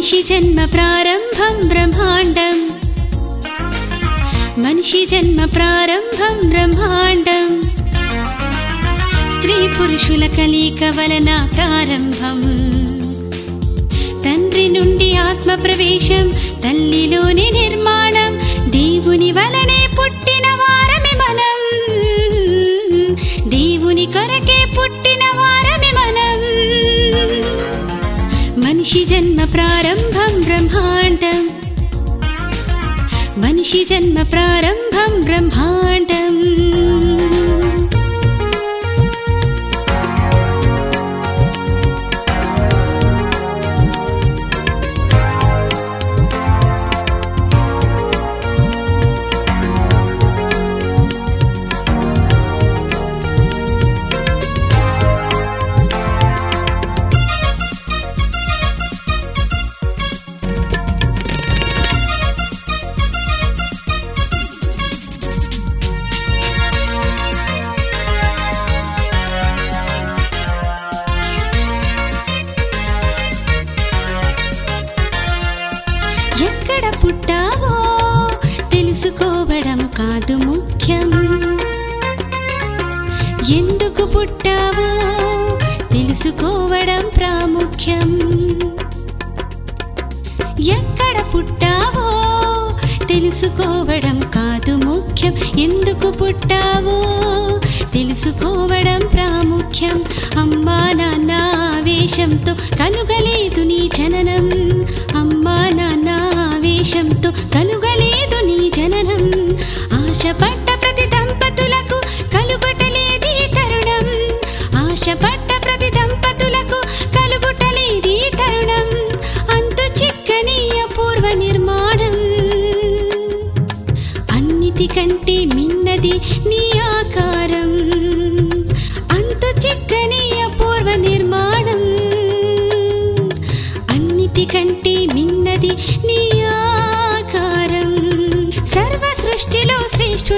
మనిషి జన్మ ప్రారంభం బ్రహ్మాండం. మనిషి జన్మ ప్రారంభం బ్రహ్మాండం. స్త్రీ పురుషుల కలయిక వలన ప్రారంభం. తండ్రి నుండి ఆత్మ ప్రవేశం తల్లిలోని నిర్మాణం దేవుని వలనే పుట్టిన जन्म प्रारम्भं ब्रह्माण्डम्। मनुषिजन्म प्रारम्भं ब्रह्माण्डम्। పుట్టావో తెలుసుకోవడం కాదు ముఖ్యం. ఎందుకు పుట్టావో తెలుసుకోవడం ప్రాముఖ్యం. ఎక్కడ పుట్టావో తెలుసుకోవడం కాదు ముఖ్యం. ఎందుకు పుట్టావో తెలుసుకోవడం ప్రాముఖ్యం. అమ్మా నాన్న ఆవేశంతో కలుగలేదు నీ జననం. అమ్మా నాన్న ఆవేశంతో కలుగలేదు నీ జననం. ఆశపడ్డ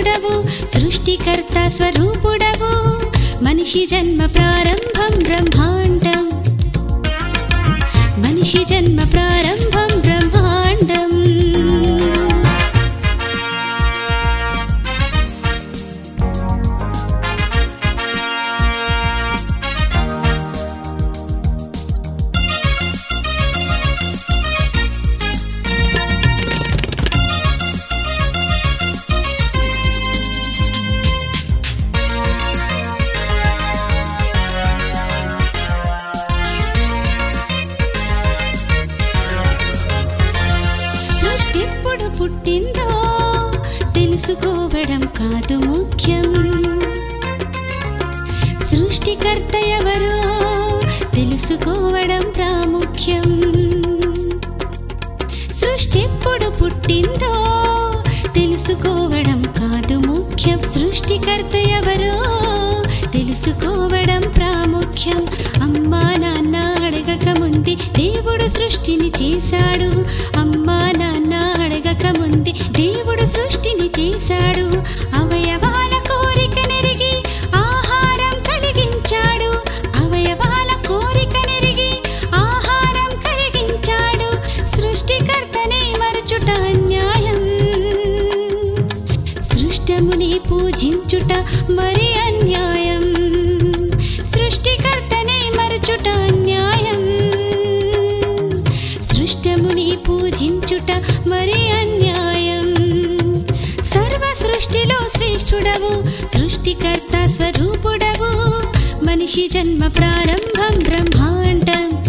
శ్రేష్ఠుడవు సృష్టికర్త స్వరూపుడవు మనిషి జన్మ ప్రారంభం బ్రహ్మాండం మనిషి జన్మ ప్రారంభం బ్రహ్మాండం పుట్టిందో తెలుసుకోవడం కాదు ముఖ్యం. సృష్టికర్త ఎవరో తెలుసుకోవడం ప్రాముఖ్యం. సృష్టిప్పుడు పుట్టిందో తెలుసుకోవడం కాదు ముఖ్యం. సృష్టికర్త ఎవరో తెలుసుకోవడం ప్రాముఖ్యం. అమ్మా నాన్న అడగక ముందే దేవుడు సృష్టిని చేశాడు. అమ్మా నాన్న ముందే దేవుడు సృష్టిని చేశాడు. అవయవాల కోరిక నెరిగి ఆహారం కలిగించాడు. అవయవాల కోరిక నెరిగి ఆహారం కలిగించాడు. సృష్టికర్తనే మరచుట అన్యాయం. సృష్టముని పూజించుట మరి అన్యాయం. సృష్టికర్తనే మరచుట అన్యాయం. సృష్టముని పూజించుట పురుషుడవు సృష్టికర్త స్వరూపుడవు. మనిషి జన్మ ప్రారంభం బ్రహ్మాండం.